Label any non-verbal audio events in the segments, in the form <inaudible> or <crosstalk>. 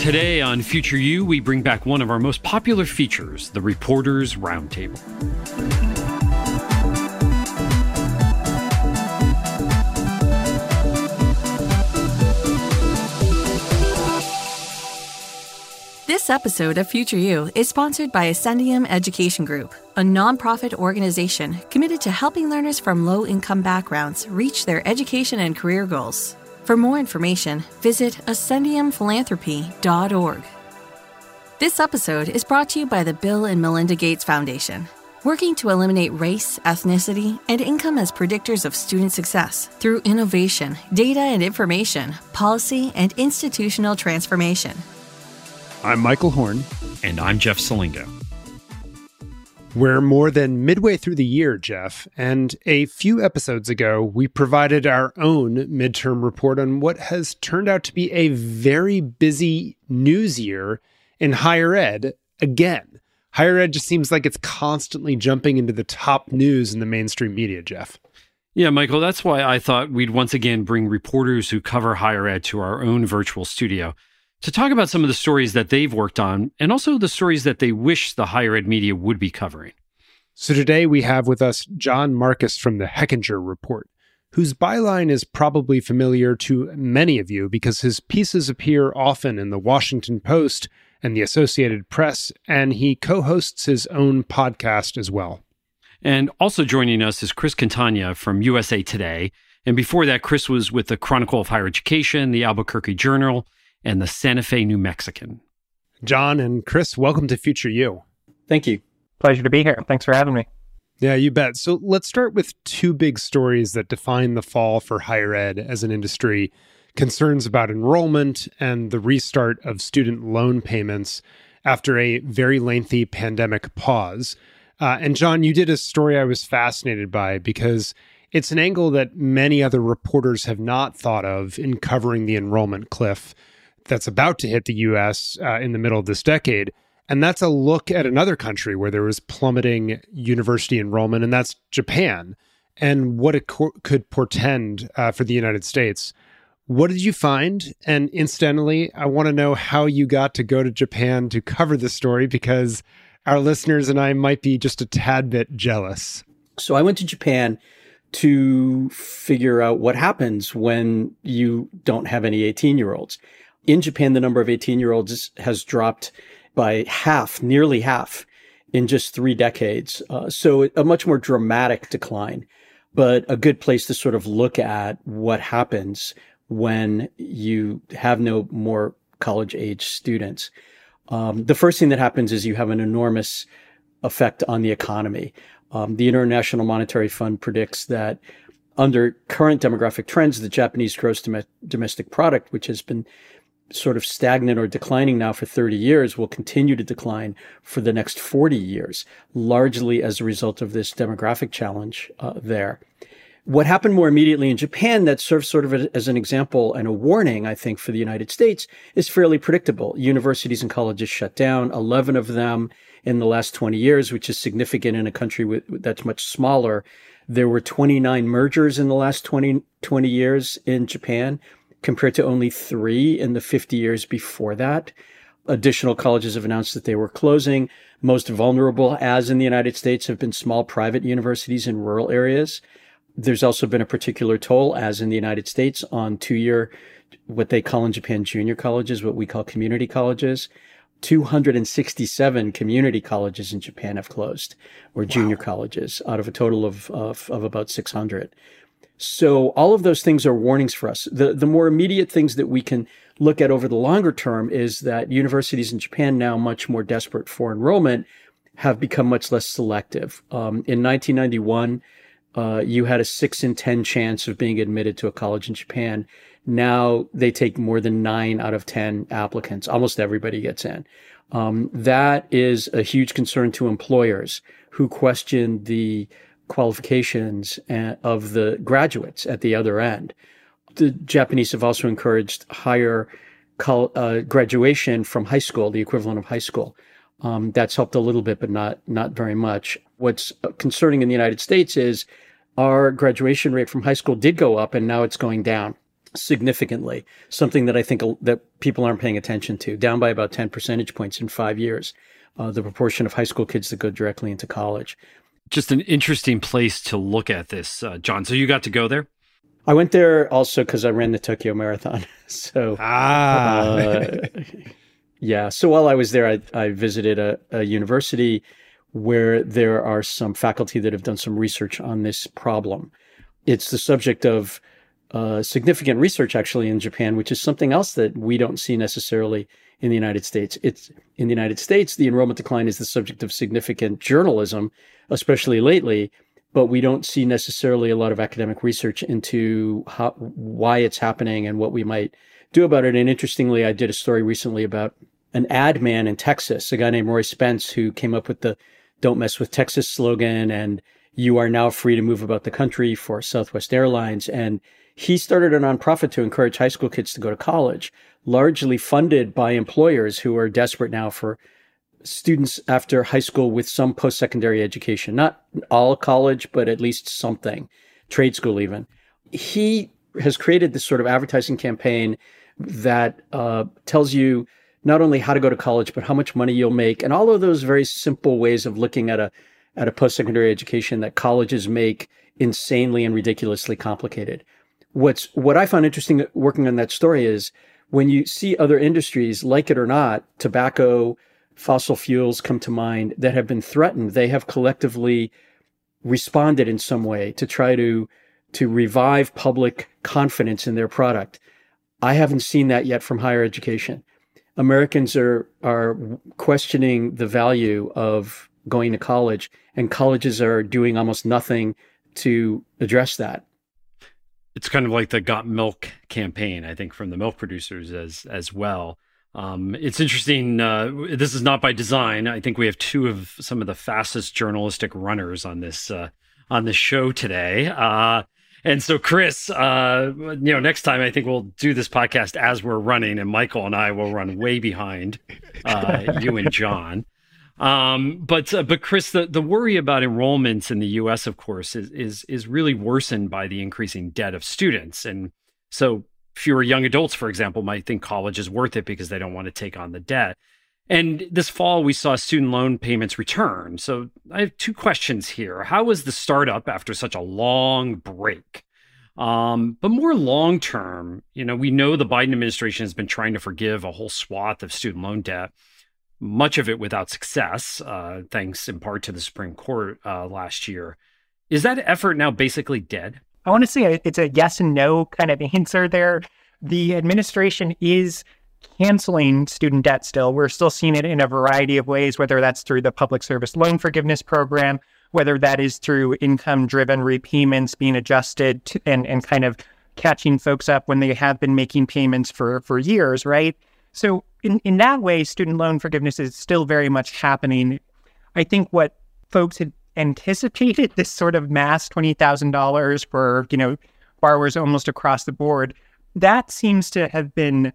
Today on Future U, we bring back one of our most popular features, the Reporters Roundtable. This episode of Future U is sponsored by Ascendium Education Group, a nonprofit organization committed to helping learners from low income backgrounds reach their education and career goals. For more information, visit ascendiumphilanthropy.org. This episode is brought to you by the Bill and Melinda Gates Foundation, working to eliminate race, ethnicity, and income as predictors of student success through innovation, data and information, policy, and institutional transformation. I'm Michael Horn. And I'm Jeff Selingo. We're more than midway through the year, Jeff, and a few episodes ago, we provided our own midterm report on what has turned out to be a very busy news year in higher ed again. Higher ed just seems like it's constantly jumping into the top news in the mainstream media, Jeff. Yeah, Michael, that's why I thought we'd once again bring reporters who cover higher ed to our own virtual studio to talk about some of the stories that they've worked on and also the stories that they wish the higher ed media would be covering. So today we have with us Jon Marcus from the Hechinger Report, whose byline is probably familiar to many of you because his pieces appear often in the Washington Post and the Associated Press, and he co hosts his own podcast as well. And also joining us is Chris Quintana from USA Today. And before that, Chris was with the Chronicle of Higher Education, the Albuquerque Journal, and the Santa Fe New Mexican. Jon and Chris, welcome to Future U. Thank you. Pleasure to be here. Thanks for having me. Yeah, you bet. So let's start with two big stories that define the fall for higher ed as an industry concerns about enrollment and the restart of student loan payments after a very lengthy pandemic pause. Uh, and Jon, you did a story I was fascinated by because it's an angle that many other reporters have not thought of in covering the enrollment cliff that's about to hit the US uh, in the middle of this decade. And that's a look at another country where there was plummeting university enrollment, and that's Japan, and what it co- could portend uh, for the United States. What did you find? And incidentally, I want to know how you got to go to Japan to cover the story because our listeners and I might be just a tad bit jealous. So I went to Japan to figure out what happens when you don't have any 18 year olds. In Japan, the number of 18 year olds has dropped by half, nearly half in just three decades. Uh, so a much more dramatic decline, but a good place to sort of look at what happens when you have no more college age students. Um, the first thing that happens is you have an enormous effect on the economy. Um, the International Monetary Fund predicts that under current demographic trends, the Japanese gross dom- domestic product, which has been sort of stagnant or declining now for 30 years will continue to decline for the next 40 years, largely as a result of this demographic challenge uh, there. What happened more immediately in Japan that serves sort of as an example and a warning, I think, for the United States is fairly predictable. Universities and colleges shut down, 11 of them in the last 20 years, which is significant in a country with, that's much smaller. There were 29 mergers in the last 20, 20 years in Japan compared to only three in the 50 years before that. Additional colleges have announced that they were closing. Most vulnerable, as in the United States, have been small private universities in rural areas. There's also been a particular toll, as in the United States, on two year, what they call in Japan junior colleges, what we call community colleges. 267 community colleges in Japan have closed, or junior wow. colleges, out of a total of, of, of about 600. So all of those things are warnings for us. The, the more immediate things that we can look at over the longer term is that universities in Japan now much more desperate for enrollment have become much less selective. Um, in 1991, uh, you had a six in 10 chance of being admitted to a college in Japan. Now they take more than nine out of 10 applicants. Almost everybody gets in. Um, that is a huge concern to employers who question the qualifications uh, of the graduates at the other end. The Japanese have also encouraged higher uh, graduation from high school, the equivalent of high school. Um, that's helped a little bit, but not not very much. What's concerning in the United States is our graduation rate from high school did go up, and now it's going down significantly. Something that I think that people aren't paying attention to, down by about ten percentage points in five years. Uh, the proportion of high school kids that go directly into college. Just an interesting place to look at this, uh, Jon. So you got to go there. I went there also because I ran the Tokyo Marathon. <laughs> So ah, uh, yeah. So while I was there, I, I visited a, a, university where there are some faculty that have done some research on this problem. It's the subject of uh, significant research actually in Japan, which is something else that we don't see necessarily in the United States. It's in the United States, the enrollment decline is the subject of significant journalism, especially lately but we don't see necessarily a lot of academic research into how, why it's happening and what we might do about it. And interestingly, I did a story recently about an ad man in Texas, a guy named Roy Spence, who came up with the "Don't mess with Texas" slogan, and you are now free to move about the country for Southwest Airlines. And he started a nonprofit to encourage high school kids to go to college, largely funded by employers who are desperate now for students after high school with some post secondary education, not all college, but at least something, trade school even. He has created this sort of advertising campaign that uh, tells you not only how to go to college, but how much money you'll make, and all of those very simple ways of looking at a at a post secondary education that colleges make insanely and ridiculously complicated. What's what I found interesting working on that story is when you see other industries, like it or not, tobacco, fossil fuels come to mind that have been threatened. They have collectively responded in some way to try to to revive public confidence in their product. I haven't seen that yet from higher education. Americans are are questioning the value of going to college and colleges are doing almost nothing to address that. It's kind of like the got milk campaign, I think, from the milk producers as as well. Um, it's interesting. Uh, this is not by design. I think we have two of some of the fastest journalistic runners on this uh, on this show today. Uh, and so, Chris, uh, you know, next time I think we'll do this podcast as we're running, and Michael and I will run way behind uh, you and John. Um, but uh, but Chris, the, the worry about enrollments in the U.S., of course, is is is really worsened by the increasing debt of students, and so fewer young adults, for example, might think college is worth it because they don't want to take on the debt. And this fall, we saw student loan payments return. So I have two questions here. How was the startup after such a long break? Um, but more long term, you know, we know the Biden administration has been trying to forgive a whole swath of student loan debt, much of it without success, uh, thanks in part to the Supreme Court uh, last year. Is that effort now basically dead? I want to say it's a yes and no kind of answer there. The administration is canceling student debt still. We're still seeing it in a variety of ways, whether that's through the public service loan forgiveness program, whether that is through income driven repayments being adjusted to, and, and kind of catching folks up when they have been making payments for, for years, right? So, in, in that way, student loan forgiveness is still very much happening. I think what folks had anticipated this sort of mass $20,000 for, you know, borrowers almost across the board. That seems to have been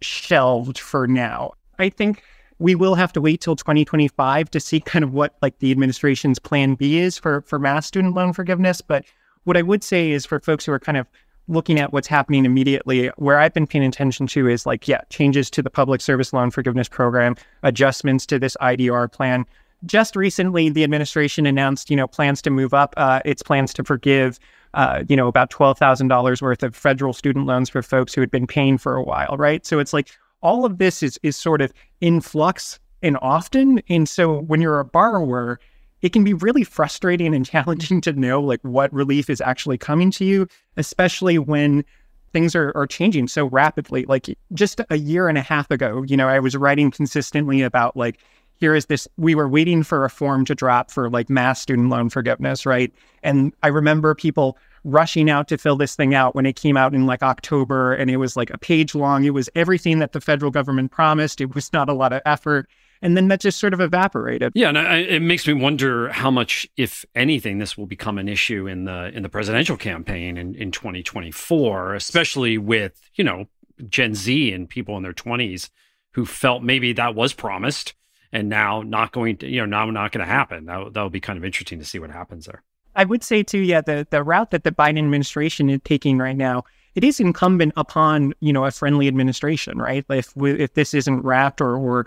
shelved for now. I think we will have to wait till 2025 to see kind of what like the administration's plan B is for for mass student loan forgiveness, but what I would say is for folks who are kind of looking at what's happening immediately, where I've been paying attention to is like, yeah, changes to the public service loan forgiveness program, adjustments to this IDR plan, just recently, the administration announced, you know, plans to move up uh, its plans to forgive, uh, you know, about twelve thousand dollars worth of federal student loans for folks who had been paying for a while, right? So it's like all of this is is sort of in flux and often, and so when you're a borrower, it can be really frustrating and <laughs> challenging to know like what relief is actually coming to you, especially when things are, are changing so rapidly. Like just a year and a half ago, you know, I was writing consistently about like here is this we were waiting for a form to drop for like mass student loan forgiveness right? And i remember people rushing out to fill this thing out when it came out in like october and it was like a page long. It was everything that the federal government promised. It was not a lot of effort and then that just sort of evaporated. Yeah, and I, it makes me wonder how much, if anything, this will become an issue in the in the presidential campaign in, in 2024, especially with you know Gen Z and people in their 20s who felt maybe that was promised and now not going to, you know, now not going to happen. That that would be kind of interesting to see what happens there. I would say too, yeah, the the route that the Biden administration is taking right now, it is incumbent upon you know a friendly administration, right? If we, if this isn't wrapped or or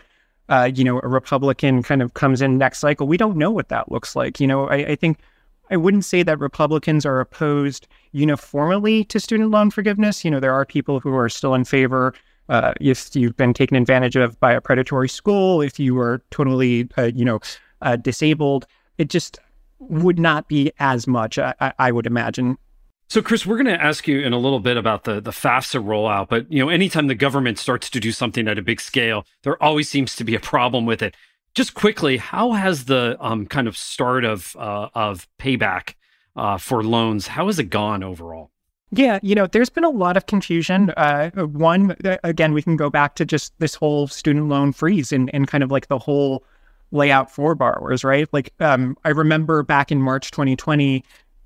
uh, you know a Republican kind of comes in next cycle, we don't know what that looks like. You know, I, I think I wouldn't say that Republicans are opposed uniformly to student loan forgiveness. You know, there are people who are still in favor. Uh, if you've been taken advantage of by a predatory school, if you are totally, uh, you know, uh, disabled, it just would not be as much, I, I would imagine. So, Chris, we're going to ask you in a little bit about the the FAFSA rollout. But you know, anytime the government starts to do something at a big scale, there always seems to be a problem with it. Just quickly, how has the um, kind of start of uh, of payback uh, for loans? How has it gone overall? Yeah, you know, there's been a lot of confusion. Uh, one, again, we can go back to just this whole student loan freeze and, and kind of like the whole layout for borrowers, right? Like, um, I remember back in March 2020,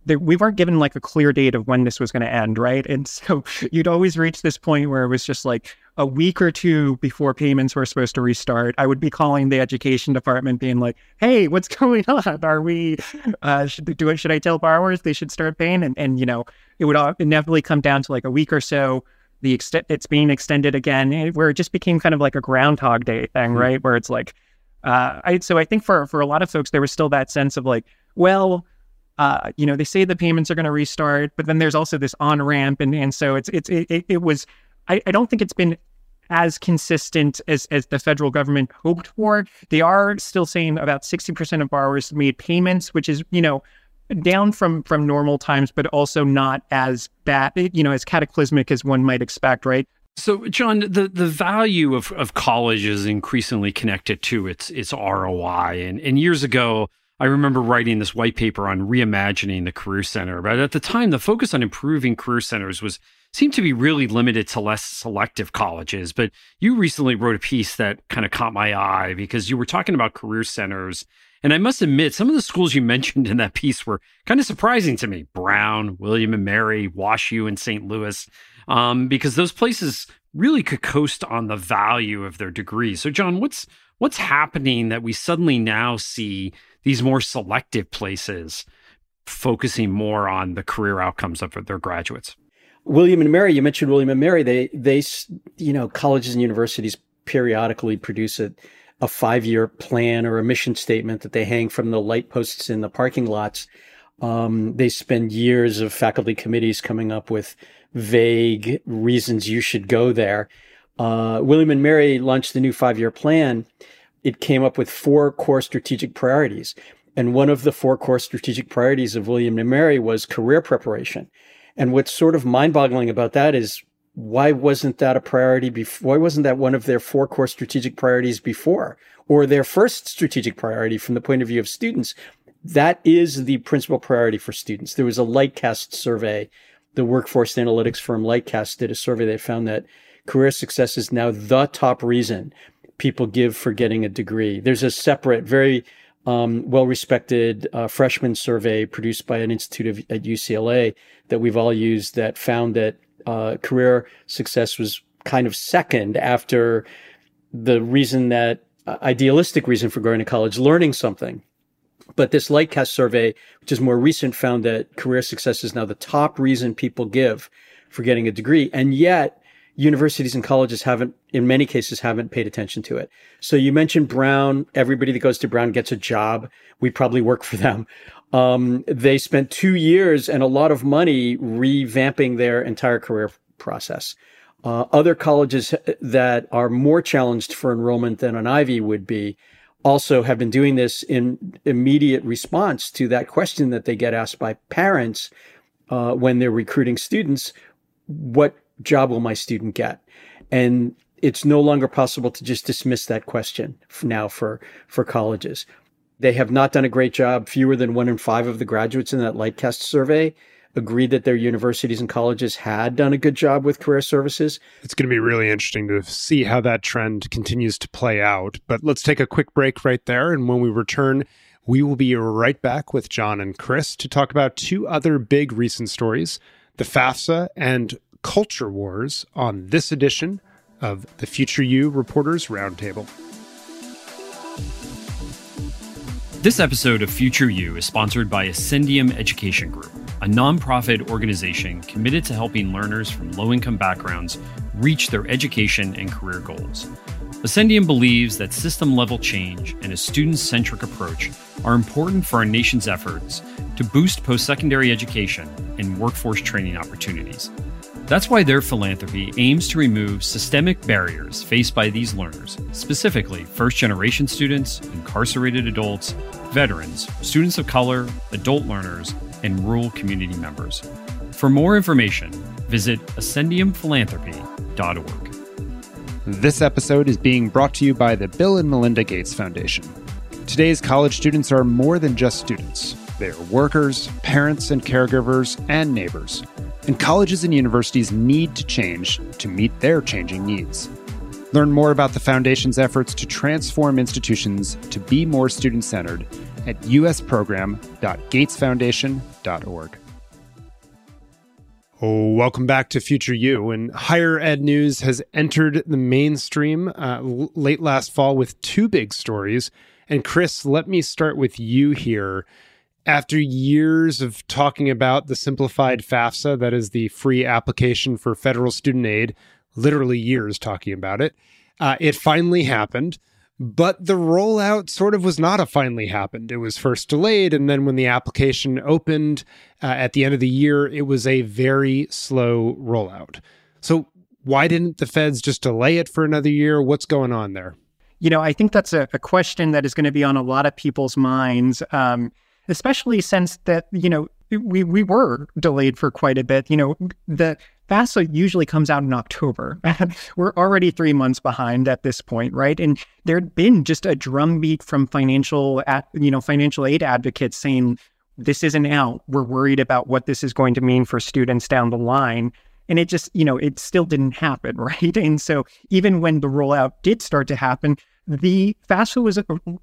we weren't given like a clear date of when this was going to end, right? And so <laughs> you'd always reach this point where it was just like a week or two before payments were supposed to restart. I would be calling the education department, being like, "Hey, what's <laughs> going on? Are we? Uh, should do it? Should I tell borrowers they should start paying?" And and you know, it would inevitably come down to like a week or so. The extent it's being extended again, eh, where it just became kind of like a Groundhog Day thing, mm-hmm. right? Where it's like, uh, I so I think for for a lot of folks there was still that sense of like, well uh, you know, they say the payments are going to restart, but then there's also this on ramp, and and so it's it's it, it was. I, I don't think it's been as consistent as as the federal government hoped for. They are still saying about sixty percent of borrowers made payments, which is you know down from from normal times, but also not as bad, you know, as cataclysmic as one might expect, right? So, Jon, the, the value of, of college is increasingly connected to its its ROI. And, and years ago, I remember writing this white paper on reimagining the career center, but at the time, the focus on improving career centers was seemed to be really limited to less selective colleges. But you recently wrote a piece that kind of caught my eye because you were talking about career centers. And I must admit, some of the schools you <laughs> mentioned in that piece were kind of surprising to me Brown, William and Mary, Wash U, and St. Louis, um, because those places really could coast on the value of their degrees. So, Jon, what's what's happening that we suddenly now see these more selective places focusing more on the career outcomes of their graduates. William and Mary, you mentioned William and Mary. They, they, you know, colleges and universities periodically produce a, a five year plan or a mission statement that they hang from the light posts in the parking lots. Um, they spend years of faculty committees coming up with vague reasons you should go there. Uh, William and Mary launched the new five year plan it came up with four core strategic priorities. And one of the four core strategic priorities of William and Mary was career preparation. And what's sort of mind boggling about that is why wasn't that a priority before? Why wasn't that one of their four core strategic priorities before or their first strategic priority from the point of view of students? That is the principal priority for students. There was a Lightcast survey. The workforce analytics firm Lightcast did a survey that found that career success is now the top reason people give for getting a degree. There's a separate, very um, well respected uh, freshman survey produced by an institute of, at UCLA that we've all used that found that uh, career success was kind of second after the reason that uh, idealistic reason for going to college, learning something. But this Lightcast survey, which is more recent, found that career success is now the top reason people give for getting a degree. And yet universities and colleges haven't, in many cases, haven't paid attention to it. So you mentioned Brown. Everybody that goes to Brown gets a job. We probably work for them. Um, they spent two years and a lot of money revamping their entire career process. Uh, other colleges that are more challenged for enrollment than an Ivy would be also have been doing this in immediate response to that question that they get asked by parents uh, when they're recruiting students. What job will my student get? And it's no longer possible to just dismiss that question now for, for colleges. They have not done a great job. Fewer than one in five of the graduates in that Lightcast survey agreed that their universities and colleges had done a good job with career services. It's going to be really interesting to see how that trend continues to play out. But let's take a quick break right there. And when we return, we will be right back with Jon and Chris to talk about two other big recent stories the FAFSA and culture wars on this edition of the Future U Reporters Roundtable. This episode of Future U is sponsored by Ascendium Education Group, a nonprofit organization committed to helping learners from low income backgrounds reach their education and career goals. Ascendium believes that system level change and a student centric approach are important for our nation's efforts to boost post secondary education and workforce training opportunities. That's why their philanthropy aims to remove systemic barriers faced by these learners, specifically first generation students, incarcerated adults, veterans, students of color, adult learners, and rural community members. For more information, visit ascendiumphilanthropy.org. This episode is being brought to you by the Bill and Melinda Gates Foundation. Today's college students are more than just students. They are workers, parents and caregivers, and neighbors. And colleges and universities need to change to meet their changing needs. Learn more about the Foundation's efforts to transform institutions to be more student centered at usprogram.gatesfoundation.org. Oh, welcome back to Future U. And higher ed news has entered the mainstream uh, late last fall with two big stories. And Chris, let me start with you here. After years of talking about the simplified FAFSA, that is the free application for federal student aid, literally years talking about it, uh, it finally happened. But the rollout sort of was not a finally happened. It was first delayed. And then when the application opened uh, at the end of the year, it was a very slow rollout. So, why didn't the feds just delay it for another year? What's going on there? You know, I think that's a, a question that is going to be on a lot of people's minds, um, especially since that, you know, we, we were delayed for quite a bit. You know, the FAFSA usually comes out in October. <laughs> We're already three months behind at this point, right? And there'd been just a drumbeat from financial, at you know, financial aid advocates saying this isn't out. We're worried about what this is going to mean for students down the line. And it just, you know, it still didn't happen, <laughs> right? And so even when the rollout did start to happen, the FAFSA was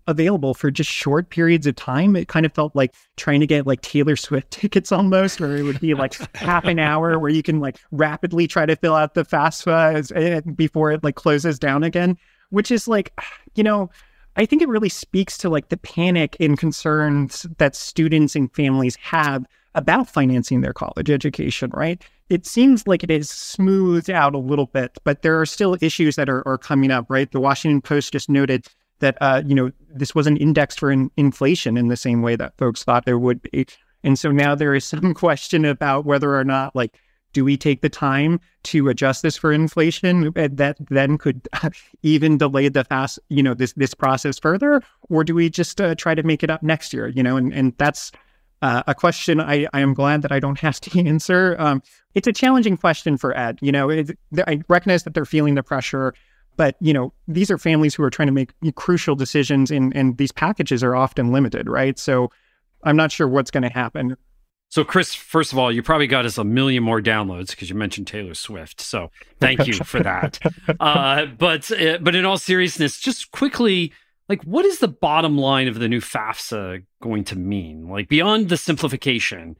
available for just short periods of time. It kind of felt like trying to get like Taylor Swift <laughs> tickets almost, where it would be like half an hour where you can like rapidly try to fill out the FAFSA eh, before it like closes down again, which is like, <sighs> you know, I think it really speaks to like the panic and concerns that students and families have about financing their college education, right? It seems like it is smoothed out a little bit, but there are still issues that are, are coming up, right? The Washington Post just noted that, uh, you know, this wasn't indexed for in- inflation in the same way that folks thought there would be. And so now there is some <laughs> question about whether or not, like, do we take the time to adjust this for inflation that then could <laughs> even delay the fast, you know, this this process further, or do we just uh, try to make it up next year? You know, and and that's uh, a question I, I am glad that I don't have to <laughs> answer. Um, it's a challenging question for Ed. You know, it, I recognize that they're feeling the pressure, but you know, these are families who are trying to make crucial decisions, and and these packages are often limited, right? So, I'm not sure what's going to happen. So, Chris, first of all, you probably got us a million more downloads because you mentioned Taylor Swift. So, thank you for that. <laughs> uh, but uh, but in all seriousness, just quickly like what is the bottom line of the new FAFSA going to mean? Like beyond the simplification,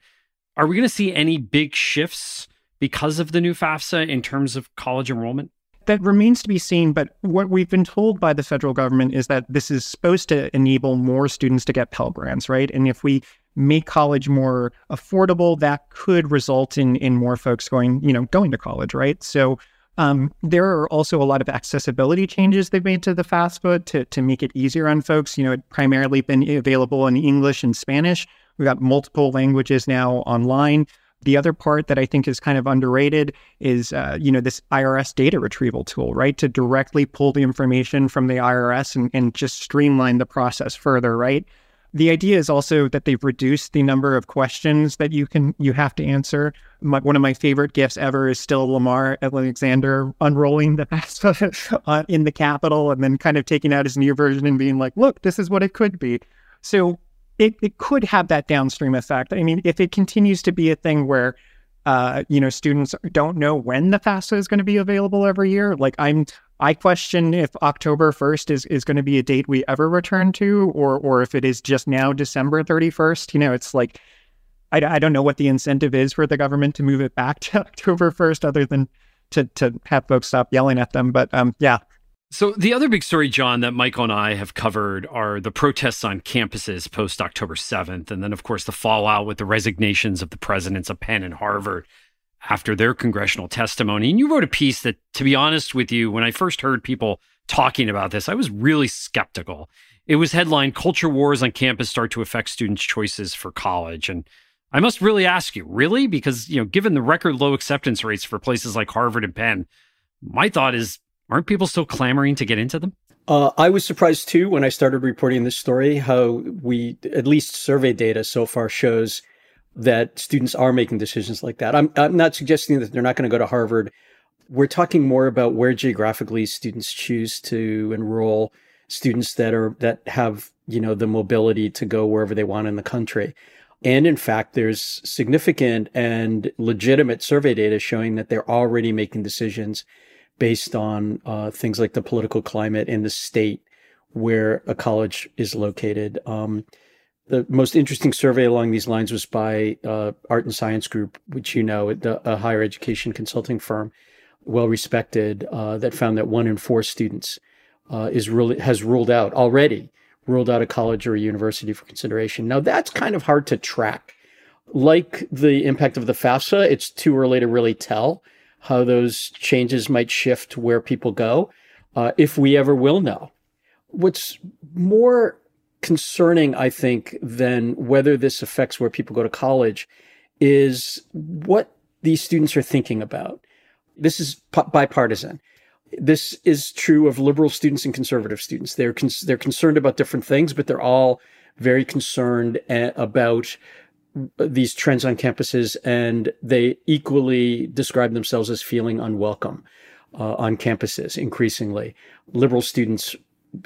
are we going to see any big shifts because of the new FAFSA in terms of college enrollment? That remains to be seen, but what we've been told by the federal government is that this is supposed to enable more students to get Pell Grants, right? And if we make college more affordable, that could result in in more folks going, you know, going to college, right? So um, there are also a lot of accessibility changes they've made to the FAFSA to, to make it easier on folks. You know, it primarily been available in English and Spanish. We've got multiple languages now online. The other part that I think is kind of underrated is, uh, you know, this IRS data retrieval tool, right? To directly pull the information from the IRS and, and just streamline the process further, right? The idea is also that they've reduced the number of questions that you can you have to answer. My, one of my favorite gifts ever is still Lamar Alexander unrolling the FAFSA <laughs> in the Capitol and then kind of taking out his new version and being like, "Look, this is what it could be." So it it could have that downstream effect. I mean, if it continues to be a thing where uh, you know, students don't know when the FAFSA is going to be available every year. Like I'm I question if October 1st is, is going to be a date we ever return to, or or if it is just now December 31st. You know, it's like I, I don't know what the incentive is for the government to move it back <laughs> to October 1st, other than to to have folks stop yelling at them. But um, yeah, So, the other big story, Jon, that Michael and I have covered are the protests on campuses post October 7th. And then, of course, the fallout with the resignations of the presidents of Penn and Harvard after their congressional testimony. And you wrote a piece that, to be honest with you, when I first heard people talking about this, I was really skeptical. It was headlined Culture Wars on Campus Start to Affect Students' Choices for College. And I must really ask you, really? Because, you know, given the record low acceptance rates for places like Harvard and Penn, my thought is, aren't people still clamoring to get into them? Uh, I was surprised too when I started reporting this story how we, at least survey data so far shows that students are making decisions like that. I'm, I'm not suggesting that they're not going to go to Harvard. We're talking more about where geographically students choose to enroll students that are, that have, you know, the mobility to go wherever they want in the country. And in fact, there's significant and legitimate survey data showing that they're already making decisions based on uh, things like the political climate in the state where a college is located. Um, the most interesting survey along these lines was by uh, Art and Science Group, which you know, a higher education consulting firm, well respected, uh, that found that one in four students uh, is really has ruled out already ruled out a college or a university for consideration. Now that's kind of hard to track. Like the impact of the FAFSA, it's too early to really tell how those changes might shift where people go, uh, if we ever will know. What's more concerning, I think, than whether this affects where people go to college is what these students are thinking about. This is bipartisan this is true of liberal students and conservative students. They're con- they're concerned about different things, but they're all very concerned a- about these trends on campuses, and they equally describe themselves as feeling unwelcome uh, on campuses. Increasingly, liberal students,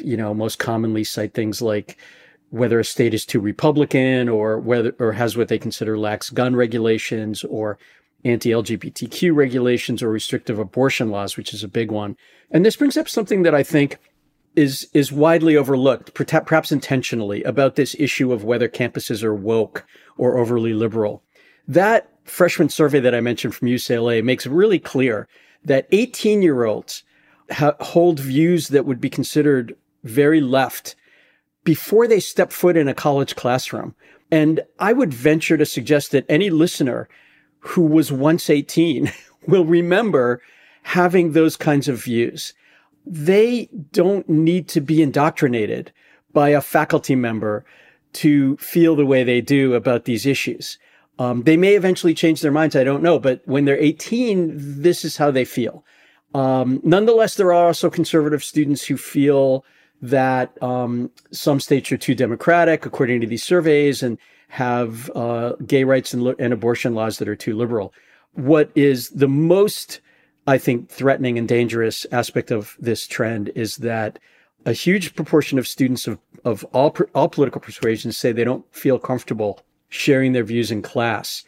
you know, most commonly cite things like whether a state is too Republican or whether or has what they consider lax gun regulations or anti-LGBTQ regulations or restrictive abortion laws, which is a big one. And this brings up something that I think is is widely overlooked, perhaps intentionally, about this issue of whether campuses are woke or overly liberal. That freshman survey that I mentioned from UCLA makes really clear that 18 year olds ha- hold views that would be considered very left before they step foot in a college classroom. And I would venture to suggest that any listener who was once 18 <laughs> will remember having those kinds of views. They don't need to be indoctrinated by a faculty member to feel the way they do about these issues. Um, they may eventually change their minds. I don't know. But when they're 18, this is how they feel. Um, nonetheless, there are also conservative students who feel that um, some states are too democratic, according to these surveys, and have uh, gay rights and, and abortion laws that are too liberal. What is the most, I think, threatening and dangerous aspect of this trend is that a huge proportion of students of, of all, all political persuasions say they don't feel comfortable sharing their views in class.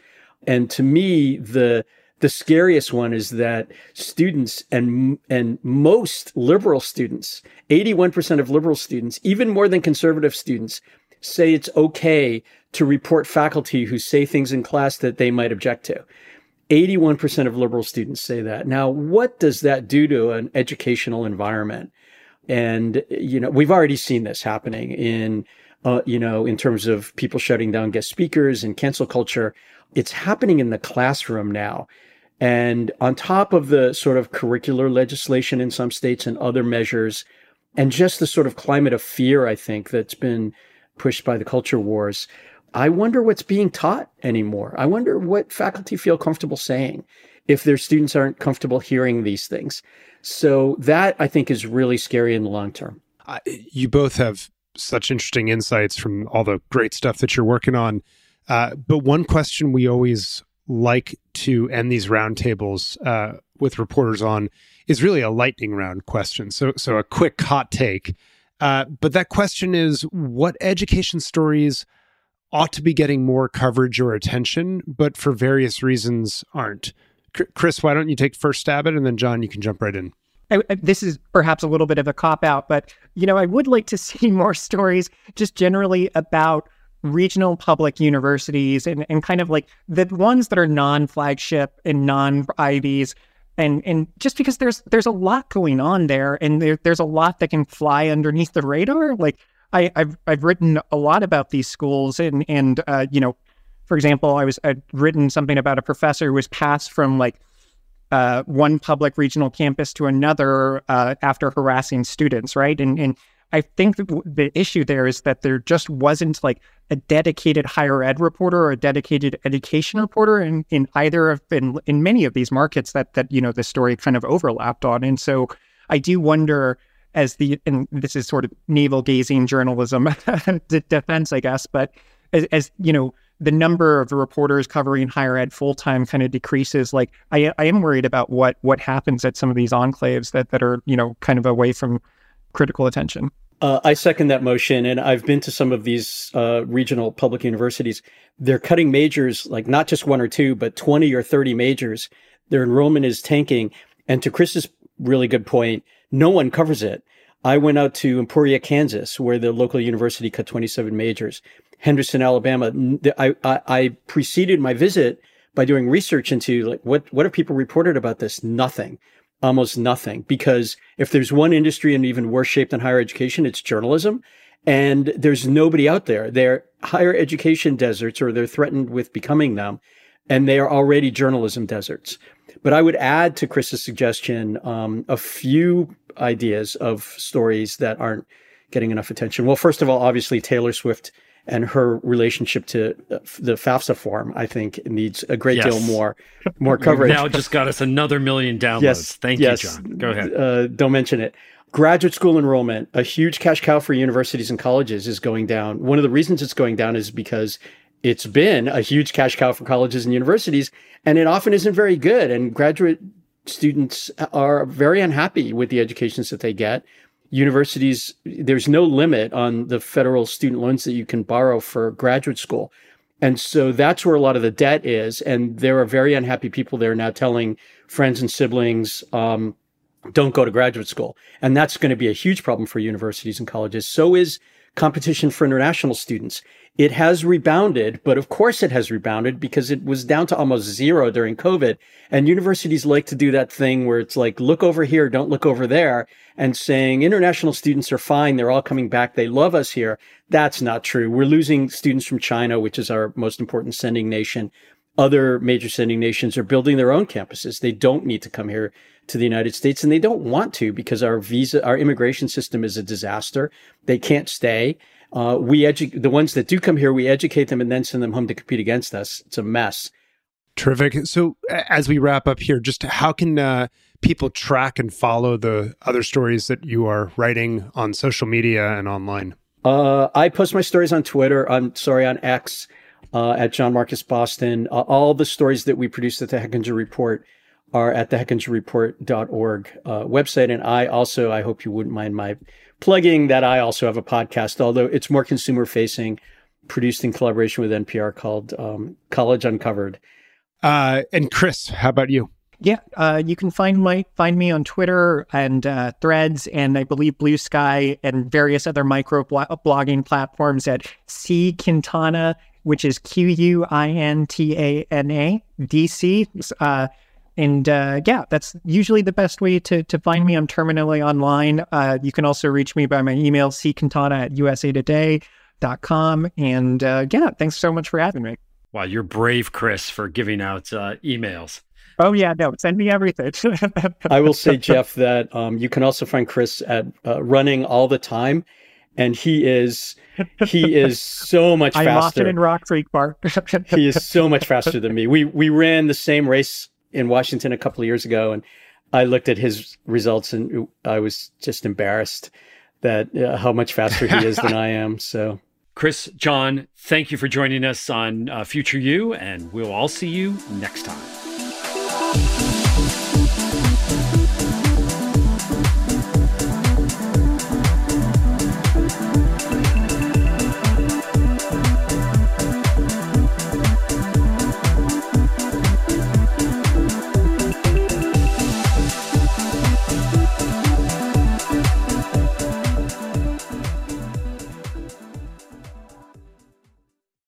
And to me, the, the scariest one is that students and and most liberal students, 81% of liberal students, even more than conservative students, say it's okay to report faculty who say things in class that they might object to. 81% of liberal students say that. Now, what does that do to an educational environment? And, you know, we've already seen this happening in, uh, you know, in terms of people shutting down guest speakers and cancel culture. It's happening in the classroom now. And on top of the sort of curricular legislation in some states and other measures, and just the sort of climate of fear, I think, that's been pushed by the culture wars, I wonder what's being taught anymore. I wonder what faculty feel comfortable saying if their students aren't comfortable hearing these things. So that I think is really scary in the long term. You both have such interesting insights from all the great stuff that you're working on. Uh, but one question we always like to end these roundtables uh, with reporters on is really a lightning round question. So, so a quick hot take. Uh, but that question is what education stories ought to be getting more coverage or attention, but for various reasons aren't. Chris, why don't you take first stab at it, and then Jon, you can jump right in. I, I, this is perhaps a little bit of a cop out, but you know, I would like to <laughs> see more stories just generally about regional public universities and, and kind of like the ones that are non flagship and non Ivies and and just because there's there's a lot going on there, and there, there's a lot that can fly underneath the radar. Like I, have I've written a lot about these schools, and and uh, you know, for example, I was I'd written something about a professor who was passed from like uh, one public regional campus to another uh, after harassing students, right? And and I think the issue there is that there just wasn't like a dedicated higher ed reporter or a dedicated education reporter in, in either of in, in many of these markets that that you know the story kind of overlapped on. And so I do wonder as the and this is sort of navel gazing journalism <laughs> defense, I guess, but as, as you know the number of reporters covering higher ed full time kind of decreases. Like I, I am worried about what what happens at some of these enclaves that that are you know kind of away from critical attention. Uh, I second that motion, and I've been to some of these uh, regional public universities. They're cutting majors, like not just one or two, but twenty or thirty majors. Their enrollment is tanking, and to Chris's really good point, no one covers it. I went out to Emporia, Kansas, where the local university cut 27 majors. Henderson, Alabama. I, I, I preceded my visit by doing research into like what what have people reported about this? Nothing, almost nothing. Because if there's one industry in even worse shape than higher education, it's journalism, and there's nobody out there. They're higher education deserts, or they're threatened with becoming them, and they are already journalism deserts. But I would add to Chris's suggestion um, a few ideas of stories that aren't getting enough attention. Well, first of all, obviously Taylor Swift and her relationship to the FAFSA form, I think needs a great yes. deal more more coverage. now just got us another million downloads. Yes, Thank yes. you, Jon. Go ahead. Uh, don't mention it. Graduate school enrollment, a huge cash cow for universities and colleges, is going down. One of the reasons it's going down is because it's been a huge cash cow for colleges and universities, and it often isn't very good. And graduate students are very unhappy with the educations that they get universities, there's no limit on the federal student loans that you can borrow for graduate school. And so that's where a lot of the debt is. And there are very unhappy people there now telling friends and siblings, um, don't go to graduate school. And that's going to be a huge problem for universities and colleges. So is competition for international students. It has rebounded, but of course it has rebounded because it was down to almost zero during COVID. And universities like to do that thing where it's like, look over here, don't look over there, and saying international students are fine. They're all coming back. They love us here. That's not true. We're losing students from China, which is our most important sending nation. Other major sending nations are building their own campuses. They don't need to come here to the United States and they don't want to because our visa, our immigration system is a disaster. They can't stay. Uh, we edu- the ones that do come here, we educate them and then send them home to compete against us. It's a mess. Terrific. So, as we wrap up here, just how can uh, people track and follow the other stories that you are writing on social media and online? Uh, I post my stories on Twitter. I'm sorry, on X uh, at Jon Marcus Boston. Uh, all the stories that we produce at the Hechinger Report are at the hechingerreport.org uh, website. And I also, I hope you wouldn't mind my plugging that I also have a podcast, although it's more consumer facing, produced in collaboration with NPR called um, College Uncovered. Uh, and Chris, how about you? Yeah, uh, you can find my find me on Twitter and uh, Threads, and I believe Blue Sky and various other micro blogging platforms at C Quintana, which is Q U I N T A N A D C. Uh, and uh, yeah, that's usually the best way to, to find me. I'm terminally online. Uh, you can also reach me by my email, cquintana at usatoday.com. And uh, yeah, thanks so much for having me. Wow, you're brave, Chris, for giving out uh, emails. Oh, yeah, no, send me everything. <laughs> I will say, Jeff, that um, you can also find Chris at uh, running all the time. And he is he is so much <laughs> faster. I'm often in Rock Creek Park. <laughs> he is so much faster than me. We we ran the same race in Washington a couple of years ago, and I looked at his results and I was just embarrassed that uh, how much faster he is than I am. So, <laughs> Chris, Jon, thank you for joining us on uh, Future U, and we'll all see you next time.